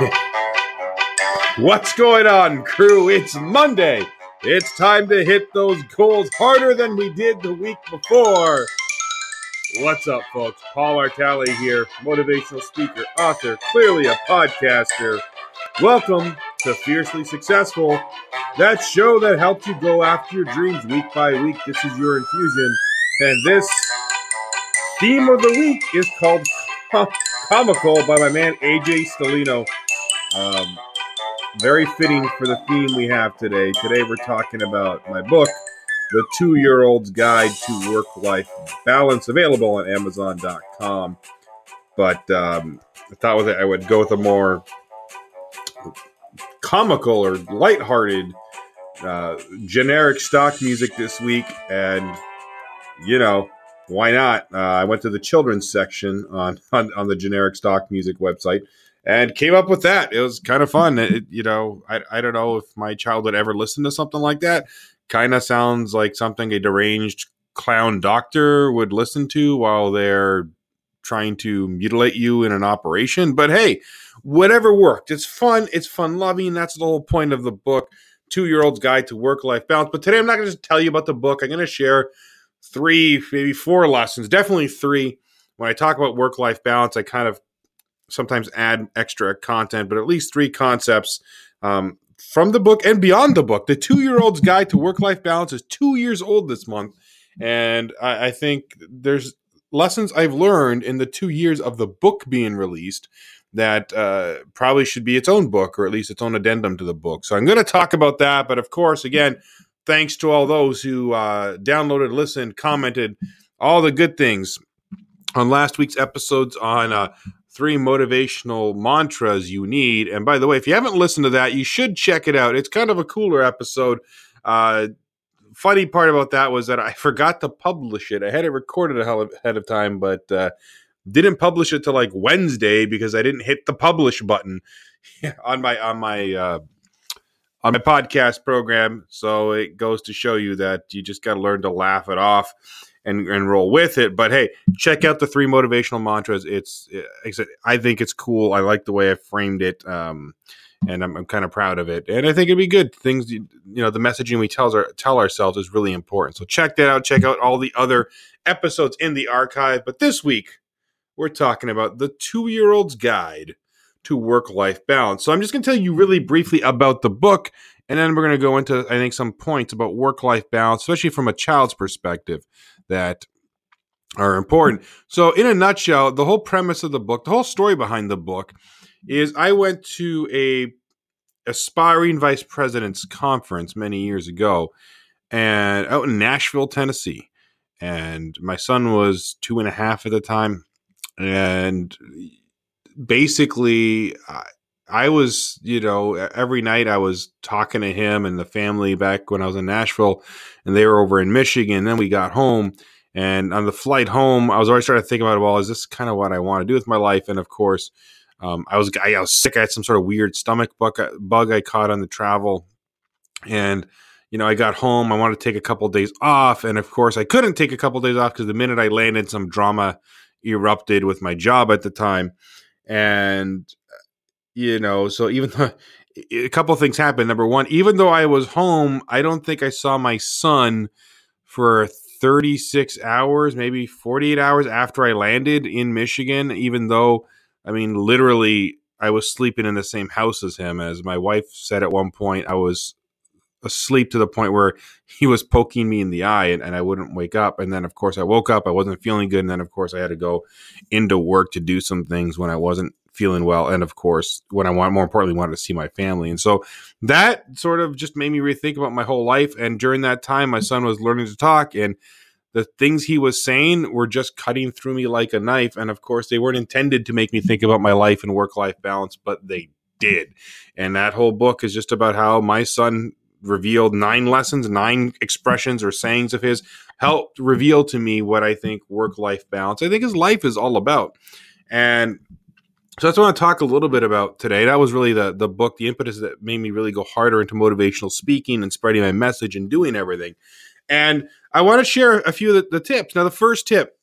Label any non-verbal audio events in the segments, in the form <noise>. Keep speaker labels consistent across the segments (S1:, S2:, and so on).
S1: <laughs> What's going on, crew? It's Monday. It's time to hit those goals harder than we did the week before. What's up, folks? Paul Artale here, motivational speaker, author, clearly a podcaster. Welcome to Fiercely Successful, that show that helps you go after your dreams week by week. This is your infusion, and this theme of the week is called <laughs> Comical by my man AJ Stellino. Um, very fitting for the theme we have today. Today we're talking about my book, The Two Year Old's Guide to Work Life Balance, available on Amazon.com. But um, I thought I would go with a more comical or lighthearted uh, generic stock music this week, and you know why not? Uh, I went to the children's section on, on on the generic stock music website and came up with that. It was kind of fun. It, you know, I, I don't know if my child would ever listen to something like that. Kind of sounds like something a deranged clown doctor would listen to while they're trying to mutilate you in an operation. But hey, whatever worked. It's fun. It's fun loving. That's the whole point of the book, Two Year Old's Guide to Work Life Balance. But today I'm not going to just tell you about the book. I'm going to share three, maybe four lessons, definitely three. When I talk about work life balance, I kind of sometimes add extra content, but at least three concepts um, from the book and beyond the book. The Two Year Old's Guide to Work Life Balance is two years old this month. And I, I think there's lessons I've learned in the two years of the book being released that uh, probably should be its own book or at least its own addendum to the book. So I'm going to talk about that. But of course, again, thanks to all those who uh, downloaded, listened, commented, all the good things on last week's episodes on uh, three motivational mantras you need. And by the way, if you haven't listened to that, you should check it out. It's kind of a cooler episode. Uh, funny part about that was that I <laughs> forgot to publish it. I had it recorded ahead of time, but uh, didn't publish it till like Wednesday because I didn't hit the publish button <laughs> on my on my uh, on my podcast program. So it goes to show you that you just got to learn to laugh it off and, and roll with it. But hey, check out the three motivational mantras. It's, I think it's cool. I like the way I framed it. Um, and I'm, I'm kind of proud of it. And I think it'd be good. Things, you know, the messaging we tell, our, tell ourselves is really important. So check that out. Check out all the other episodes in the archive. But this week, we're talking about the two year old's guide to work life balance. So I'm just going to tell you really briefly about the book, and then we're going to go into, I think, some points about work life balance, especially from a child's perspective, that are important. So, in a nutshell, the whole premise of the book, the whole story behind the book, is I went to a aspiring vice president's conference many years ago, and out in Nashville, Tennessee. And my son was two and a half at the time, and basically I, I was, you know, every night I was talking to him and the family back when I was in Nashville and they were over in Michigan. Then we got home and on the flight home, I was already starting to think about, well, is this kind of what I want to do with my life? And of course, um, I was I, was sick. I had some sort of weird stomach bug, bug I caught on the travel, and you know I got home. I wanted to take a couple of days off, and of course I couldn't take a couple of days off because the minute I landed, some drama erupted with my job at the time and you know so even though a couple things happened. Number one even though i was home i don't think i saw my son for 36 hours maybe 48 hours after i landed in michigan even though i mean literally i was sleeping in the same house as him. As my wife said at one point i was asleep to the point where he was poking me in the eye and, and I wouldn't wake up. And then, of course, I woke up. I wasn't feeling good. And then, of course, I had to go into work to do some things when I wasn't feeling well. And of course, when I want, more importantly, wanted to see my family. And so that sort of just made me rethink about my whole life. And during that time, my son was learning to talk and the things he was saying were just cutting through me like a knife. And of course, they weren't intended to make me think about my life and work life balance, but they did. And that whole book is just about how my son revealed nine lessons, nine expressions or sayings of his, helped reveal to me what I think work life balance, I think his life is all about. And so that's what I want to talk a little bit about today. That was really the the book, the impetus that made me really go harder into motivational speaking and spreading my message and doing everything. And I want to share a few of the, the tips. Now, the first tip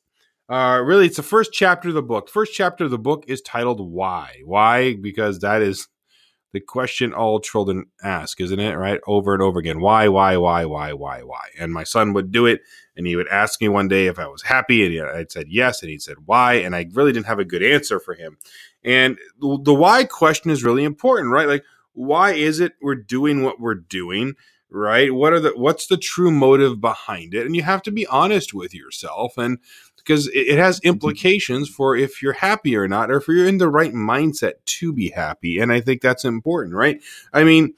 S1: Uh, really, it's the first chapter of the book. First chapter of the book is titled "Why." Why? Because that is the question all children ask, isn't it? Right, over and over again. Why? Why? Why? Why? Why? Why? And my son would do it, and he would ask me one day if I was happy, and I'd said yes, and he said why, and I really didn't have a good answer for him. And the why question is really important, right? Like, why is it we're doing what we're doing? Right? What are the what's the true motive behind it? And you have to be honest with yourself and because it has mm-hmm. implications for if you're happy or not or if you're in the right mindset to be happy and i think that's important right? I mean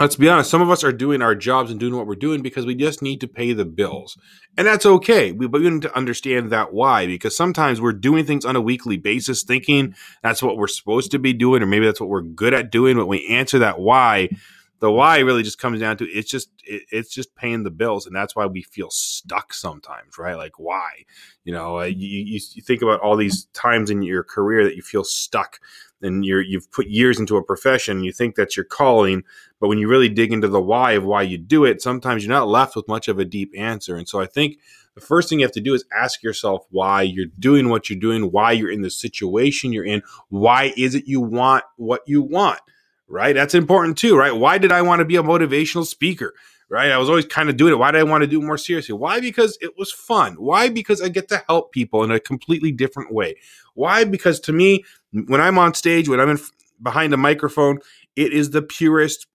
S1: let's be honest some of us are doing our jobs and doing what we're doing because we just need to pay the bills and that's okay. We, but we need to understand that why because sometimes we're doing things on a weekly basis thinking that's what we're supposed to be doing or maybe that's what we're good at doing but we answer that why the why really just comes down to it's just it, it's just paying the bills and that's why we feel stuck sometimes right? Like why? You know uh, you, you, you, think about all these times in your career that you feel stuck and you're you've put years into a profession you think that's your calling but when you really dig into the why of why you do it sometimes you're not left with much of a deep answer and so i think the first thing you have to do is ask yourself why you're doing what you're doing why you're in the situation you're in why is it you want what you want right? That's important too, right? Why did I want to be a motivational speaker? Right? I was always kind of doing it. Why did I want to do it more seriously? Why? Because it was fun. Why? Because I get to help people in a completely different way. Why? Because to me, when I'm on stage, when I'm in, behind a microphone, it is the purest,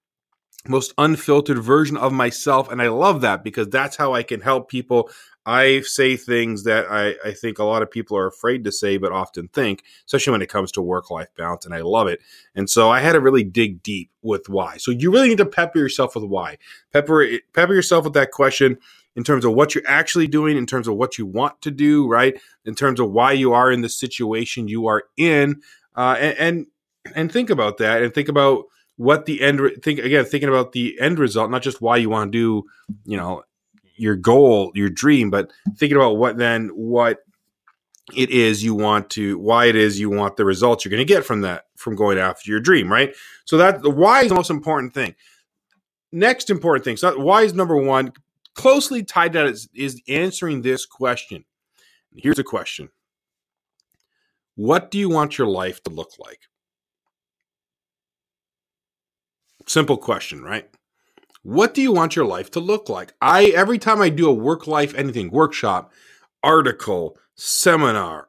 S1: most unfiltered version of myself. And I love that because that's how I can help people I say things that I, I think a lot of people are afraid to say, but often think, especially when it comes to work life balance. And I love it. And so I had to really dig deep with why. So you really need to pepper yourself with why. Pepper, pepper yourself with that question in terms of what you're actually doing, in terms of what you want to do, right? In terms of why you are in the situation you are in. Uh, and, and, and think about that and think about what the end think again thinking about the end result not just why you want to do you know your goal, your dream, but thinking about what then what it is you want to why it is you want the results you're going to get from that from going after your dream, right? So that the why is the most important thing. Next important thing. So why is number one closely tied to that is, is answering this question. Here's a question. What do you want your life to look like? Simple question, right? What do you want your life to look like? I every time I do a work life anything workshop, article, seminar,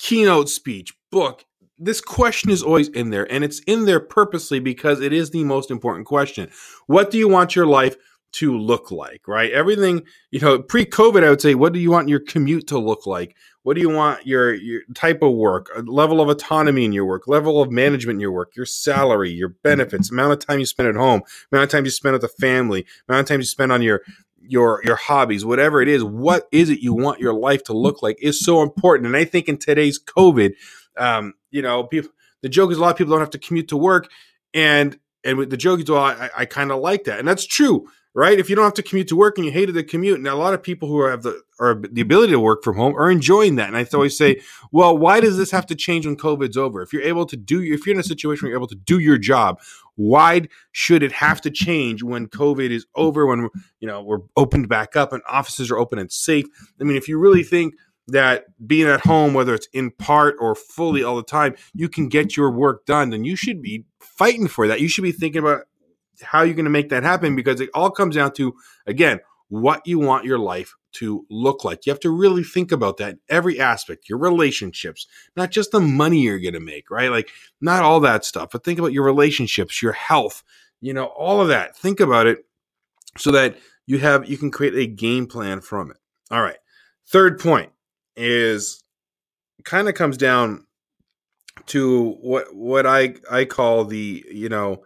S1: keynote speech, book, this question is always in there and it's in there purposely because it is the most important question. What do you want your life to look like, right? Everything, you know, pre-COVID I would say what do you want your commute to look like? What do you want your your type of work, level of autonomy in your work, level of management in your work, your salary, your benefits, amount of time you spend at home, amount of time you spend with the family, amount of time you spend on your your your hobbies, whatever it is, what is it you want your life to look like is so important. And I think in today's COVID, um, you know, people the joke is a lot of people don't have to commute to work, and and the joke is, well, I, I kind of like that, and that's true right? If you don't have to commute to work and you hated the commute, and a lot of people who have the or the ability to work from home are enjoying that. And I always say, well, why does this have to change when COVID's over? If you're able to do, if you're in a situation where you're able to do your job, why should it have to change when COVID is over? When you know we're opened back up and offices are open and safe. I mean, if you really think that being at home, whether it's in part or fully all the time, you can get your work done, then you should be fighting for that. You should be thinking about how you're going to make that happen because it all comes down to again what you want your life to look like. You have to really think about that in every aspect, your relationships, not just the money you're going to make, right? Like not all that stuff, but think about your relationships, your health, you know, all of that. Think about it so that you have you can create a game plan from it. All right. Third point is kind of comes down to what what I I call the, you know,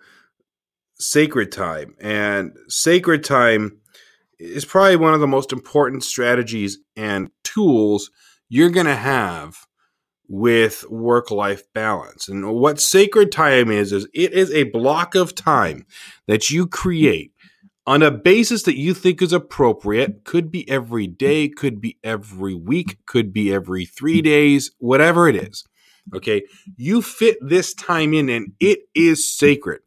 S1: sacred time. And sacred time is probably one of the most important strategies and tools you're going to have with work life balance. And what sacred time is, is it is a block of time that you create on a basis that you think is appropriate. Could be every day, could be every week, could be every three days, whatever it is. Okay. You fit this time in and it is sacred.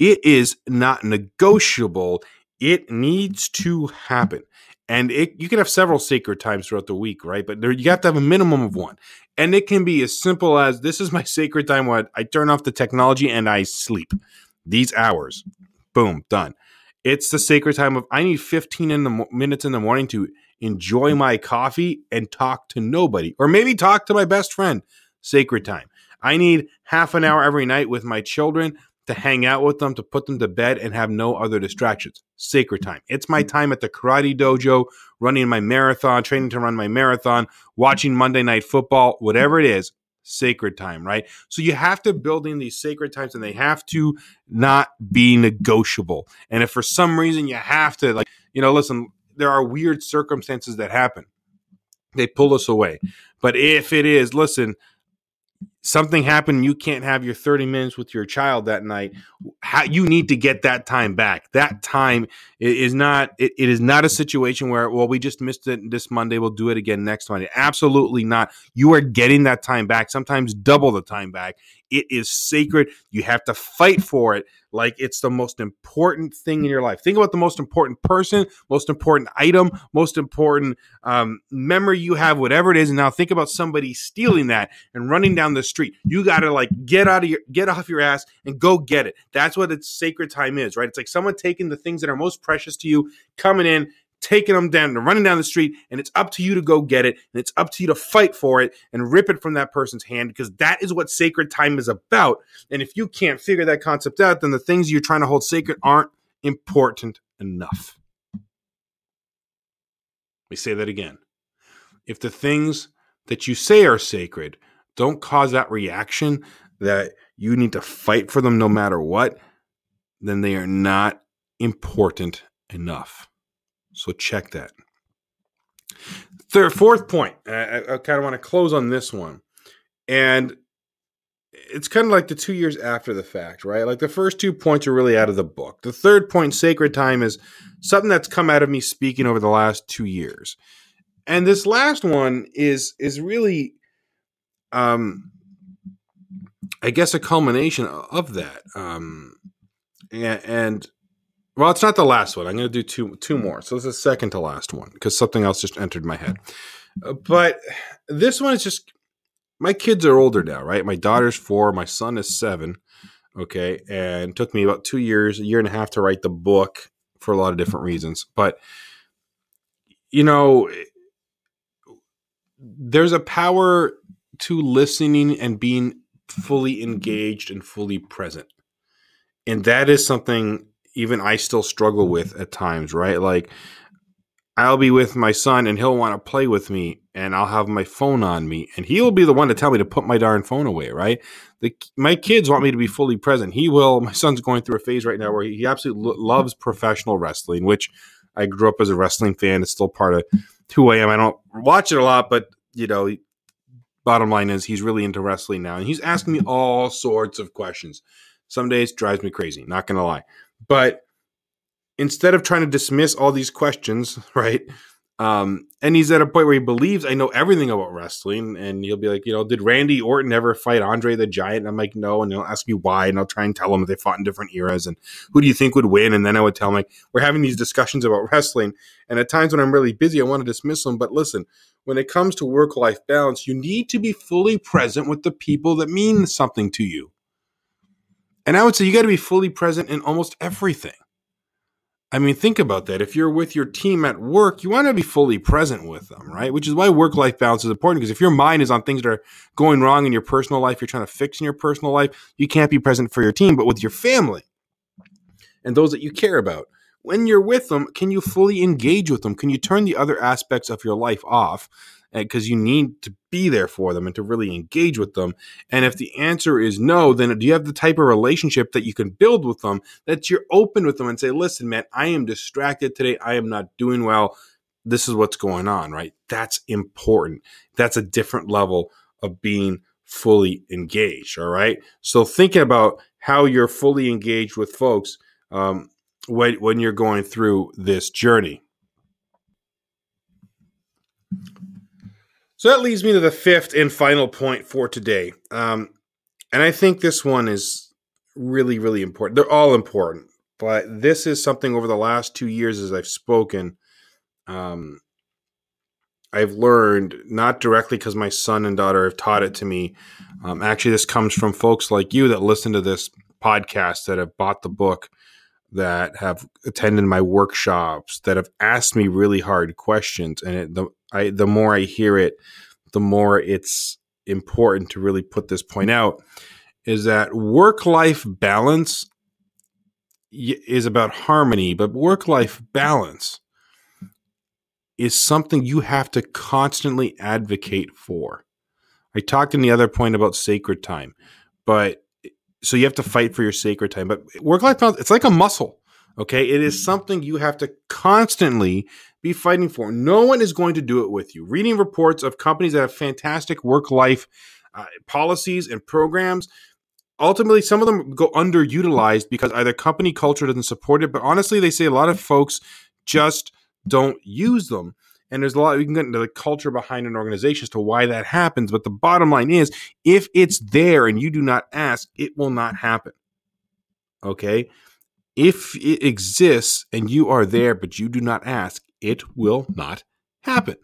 S1: It is not negotiable. It needs to happen.
S2: And it, you can have several sacred times throughout the week, right? But there, you have to have a minimum of one. And it can be as simple as this is my <laughs> sacred time when I turn off the technology and I sleep. These hours, boom, done. It's the sacred time of I need 15 in the mo- minutes in the morning to enjoy my coffee and talk to nobody, or maybe talk to my best friend. Sacred time. I need half an hour every night with my children to hang out with them, to put them to bed, and have no other distractions. Sacred time. It's my mm-hmm. time at the karate dojo, running my marathon, training to run my marathon, watching Monday night football, whatever it is. Sacred time, right? So you have to build in these sacred times and they have to not be negotiable. And if for some reason you have to, like, you know, listen, there are weird circumstances that happen. They pull us away. But if it is, listen, something happened you can't have your 30 minutes with your child that night how you need to get that time back. That time is not it, it is not a situation where well we just missed it this monday we'll do it again next monday. Absolutely not. You are getting that time back sometimes double the time back it is sacred. You have to fight for it like it's the most important thing in your life. Think about the most important person, most important item, most important um, memory you have, whatever it is. And now think about somebody stealing that and running down the street. You got to like get out of your, get off your ass and go get it. That's what its sacred time is, right? It's like someone taking the things that are most precious to you, coming in, taking them down and running down the street and it's up to you to go get it and it's up to you to fight for it and rip it from that person's hand because that is what sacred time is about. And if you can't figure that concept out then the things you're trying to hold sacred aren't important enough. Let me say that again. If the things that you say are sacred don't cause that reaction that you need to fight for them no matter what then they are not important enough so check that. Third, fourth point. I, I kind of want to close on this one, and it's kind of like the two years after the fact, right? Like the first two points are really out of the book. The third point, sacred time, is something that's come out of me speaking over the last two years, and this last one is is really, um, I guess, a culmination of that. Um, and, and well, it's not the last one. I'm going to do two two more. So this is the second to last one because something else just entered my head. Uh, but this one is just my kids are older now, right? My daughter's four, my son is seven. Okay, and took me about two years, a year and a half to write the book for a lot of different reasons. But you know, there's a power to listening and being fully engaged and fully present. And that is something even I still struggle with at times, right? Like I'll be with my son and he'll want to play with me and I'll have my phone on me and he'll be the one to tell me to put my darn phone away, right? The, my kids want me to be fully present. He will. My son's going through a phase right now where he, absolutely lo- loves professional wrestling, which I grew up as a wrestling fan. It's still part of who I am. I don't watch it a lot, but you know, bottom line is he's really into wrestling now and he's asking me all sorts of questions. Some days drives me crazy, not going to lie. But instead of trying to dismiss all these questions, <laughs> right? Um, and he's at a point where he believes I know everything about wrestling, and he'll be like, you know, did Randy Orton ever fight Andre the Giant? And I'm like, no, and he'll ask me why, and I'll try and tell him they fought in different eras, and who do you think would win? And then I would tell him like, we're having these discussions about wrestling, and at times when I'm really busy, I want to dismiss them. But listen, when it comes to work life balance, you need to be fully present with the people that mean something to you. And I would say you got to be fully present in almost everything. I mean, think about that. If you're with your team at work, you want to be fully present with them, right? Which is why work life balance is important because if your mind is on things that are going wrong in your personal life, you're trying to fix in your personal life, you can't be present for your team, but with your family and those that you care about. When you're with them, can you fully engage with them? Can you turn the other aspects of your life off eh, because you need to be there for them and to really engage with them. And if the answer is no, then do you have the type of relationship that you can build with them that you're open with them and say, listen, man, I am distracted today. I am not doing well. This is what's going on, right? That's important. That's a different level of being fully engaged. All right. So thinking about how you're fully engaged with folks um, when, when you're going through this journey. So that leads me to the fifth and final point for today. Um, and I think this one is really, really important. They're all important, but this is something over the last two years as I've spoken um, I've learned not directly because my son and daughter have taught it to me. Um, actually, this comes from folks like you that listen to this podcast that have bought the book, that have attended my workshops, that have asked me really hard questions, and it, the I the more I hear it, the more it's important to really put this point out. Is that work life balance is about harmony, but work life balance is something you have to constantly advocate for. I talked in the other point about sacred time, but so you have to fight for your sacred time. But work life balance, it's like a muscle. Okay. It is something you have to constantly be fighting for. No one is going to do it with you. Reading reports of companies that have fantastic work life uh, policies and programs. Ultimately, some of them go underutilized because either company culture doesn't support it, but honestly, they say a lot of folks just don't use them. And there's a lot, we can get into the culture behind an organization as to why that happens. But the bottom line is if it's there and you do not ask, it will not happen. Okay. If it exists and you are there, but you do not ask, it will not happen.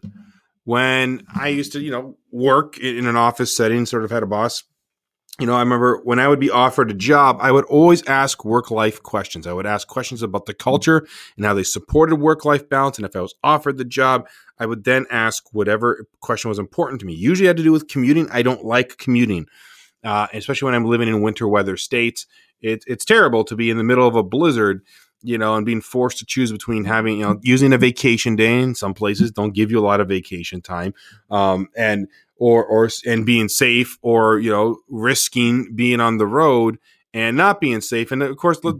S2: When I used to, you know, work in an office setting, sort of had a boss you know, I remember when I would be offered a job, I would always ask work life questions. I would ask questions about the culture and how they supported work life balance. And if I was offered the job, I would then ask whatever question was important to me. Usually had to do with commuting. I don't like commuting, uh, especially when I'm living in winter weather states. It, it's terrible to be in the middle of a blizzard you know, and being forced to choose between having, you know, using a vacation day in some places don't give you a lot of vacation time, um, and or or and being safe or you know risking being on the road and not being safe and of course the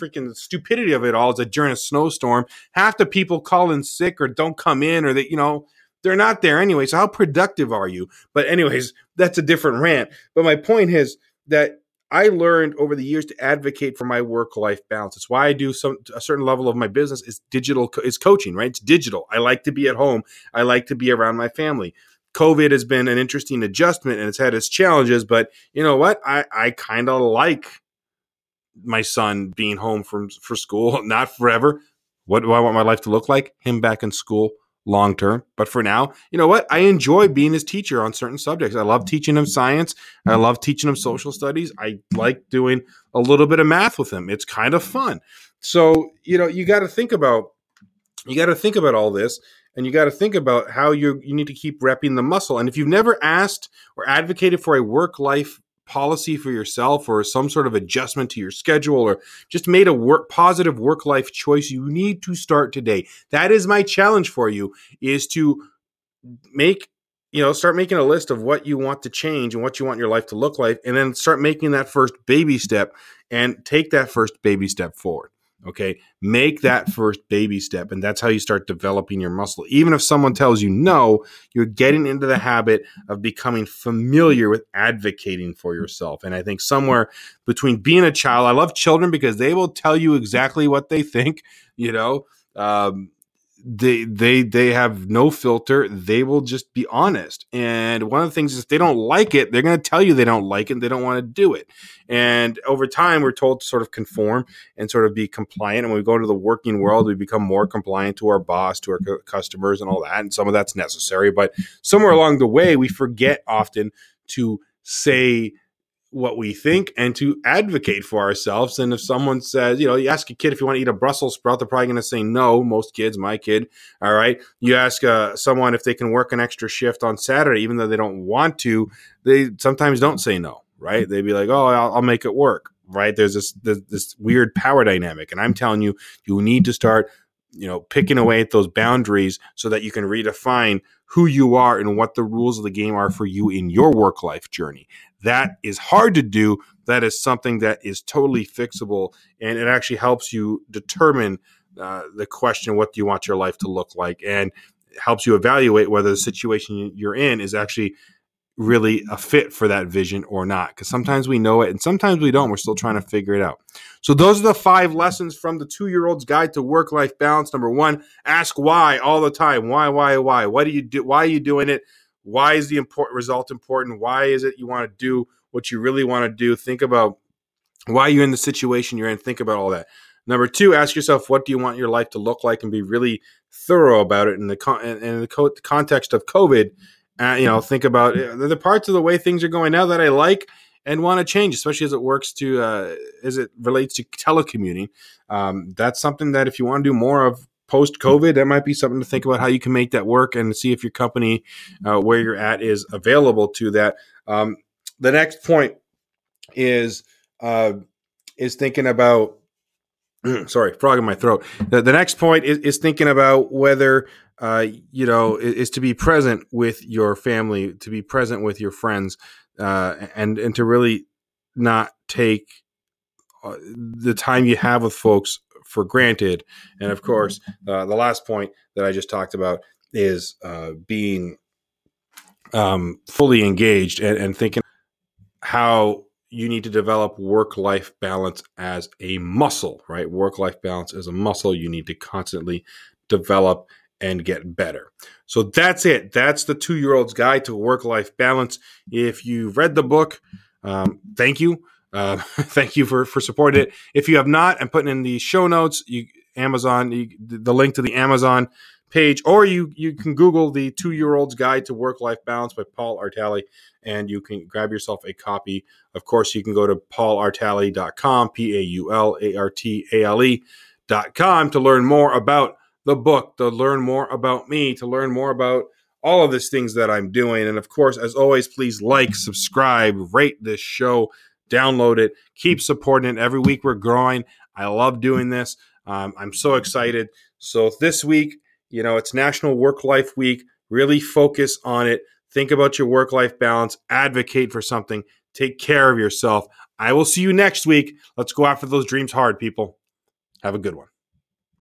S2: freaking stupidity of it all is that during a snowstorm half the people call in sick or don't come in or that you know they're not there anyway so how productive are you but anyways that's a different rant but my point is that I learned over the years to advocate for my work life balance. It's why I do some a certain level of my business is digital is coaching, right? It's digital. I like to be at home. I like to be around my family. COVID has been an interesting adjustment and it's had its challenges, but you know what? I, I kind of like my son being home from for school, <laughs> not forever. What do I want my life to look like? Him back in school long term. But for now, you know what? I enjoy being his teacher on certain subjects. I love teaching him science. I love teaching him social studies. I like doing a little bit of math with him. It's kind of fun. So, you know, you got to think about you got to think about all this and you got to think about how you you need to keep repping the muscle. And if you've never asked or advocated for a work life policy for yourself or some sort of adjustment to your schedule or just made a work positive work life choice you need to start today. That is my challenge for you is to make you know start making a list of what you want to change and what you want your life to look like and then start making that first baby step and take that first baby step forward Okay. Make that <laughs> first baby step. And that's how you start developing your muscle. Even if someone tells you no, you're getting into the habit of becoming familiar with advocating for yourself. And I think somewhere between being a child, I love children because they will tell you exactly what they think, you know. Um, they they they have no filter. They will just be honest. And one of the things is if they don't like it they're going to tell you they don't like it and they don't want to do it. And over time we're told to sort of conform and sort of be compliant. And when we go into the working world we become more compliant to our boss to our customers and all that. And some of that's necessary but somewhere along the way we forget often to say what we think and to advocate for ourselves. And if someone says, you know, you ask a kid if you want to eat a Brussels sprout, they're probably going to say no. Most kids, my kid, all right. You ask uh, someone if they can work an extra shift on Saturday, even though they don't want to, they sometimes don't say no, right? They'd be like, oh, I'll, I'll make it work, right? There's this, this this weird power dynamic, and I'm telling you, you need to start you know picking away at those boundaries so that you can redefine who you are and what the rules of the game are for you in your work life journey. That is hard to do. That is something that is totally fixable and it actually helps you determine uh, the question what do you want your life to look like and helps you evaluate whether the situation you're in is actually really a fit for that vision or not. Because sometimes we know it and sometimes we don't. We're still trying to figure it out. So, those are the five lessons from the two year old's guide to work life balance. Number one, ask why all the time. Why, why, why? What do you do? Why are you doing it? Why is the important result important? Why is it you want to do what you really want to do? Think about why you're in the situation you're in. Think about all that. Number two, ask yourself, what do you want your life to look like and be really thorough about it in the con- in the co- context of COVID. Uh, you know, think about uh, the parts of the way things are going now that I like and want to change, especially as it works to uh, as it relates to telecommuting. Um, that's something that if you want to do more of post COVID, that might be something to think about how you can make that work and see if your company uh, where you're at is available to that. Um, the next point is uh, is thinking about. <clears throat> sorry, frog in my throat. The, the next point is, is thinking about whether uh, you know is, is, to be present with your family, to be present with your friends, uh, and and to really not take uh, the time you have with folks for granted. And of course, uh, the last point that I just talked about is uh, being um, fully engaged and, and thinking how you need to develop work life balance as a muscle, right? Work life balance is a muscle you need to constantly develop and get better. So that's it. That's the two year old's guide to work life balance. If you've read the book, um, thank you. Uh, <laughs> thank you for for supporting it. If you have not, I'm putting in the show notes. You Amazon you, the link to the Amazon page, or you you can Google the Two Year Old's Guide to Work Life Balance by Paul Artale, and you can grab yourself a copy. Of course, you can go to paulartale.com, p a u l a r t a l e.com to learn more about the book, to learn more about me, to learn more about all of these things that I'm doing. And of course, as always, please like, subscribe, rate this show, download it, keep supporting it. Every week we're growing. I love doing this. Um, I'm so excited. So this week, you know, it's National Work Life Week. Really focus on it. Think about your work life balance, advocate for something, take care of yourself. I will see you next week. Let's go after those dreams hard, people. Have a good one.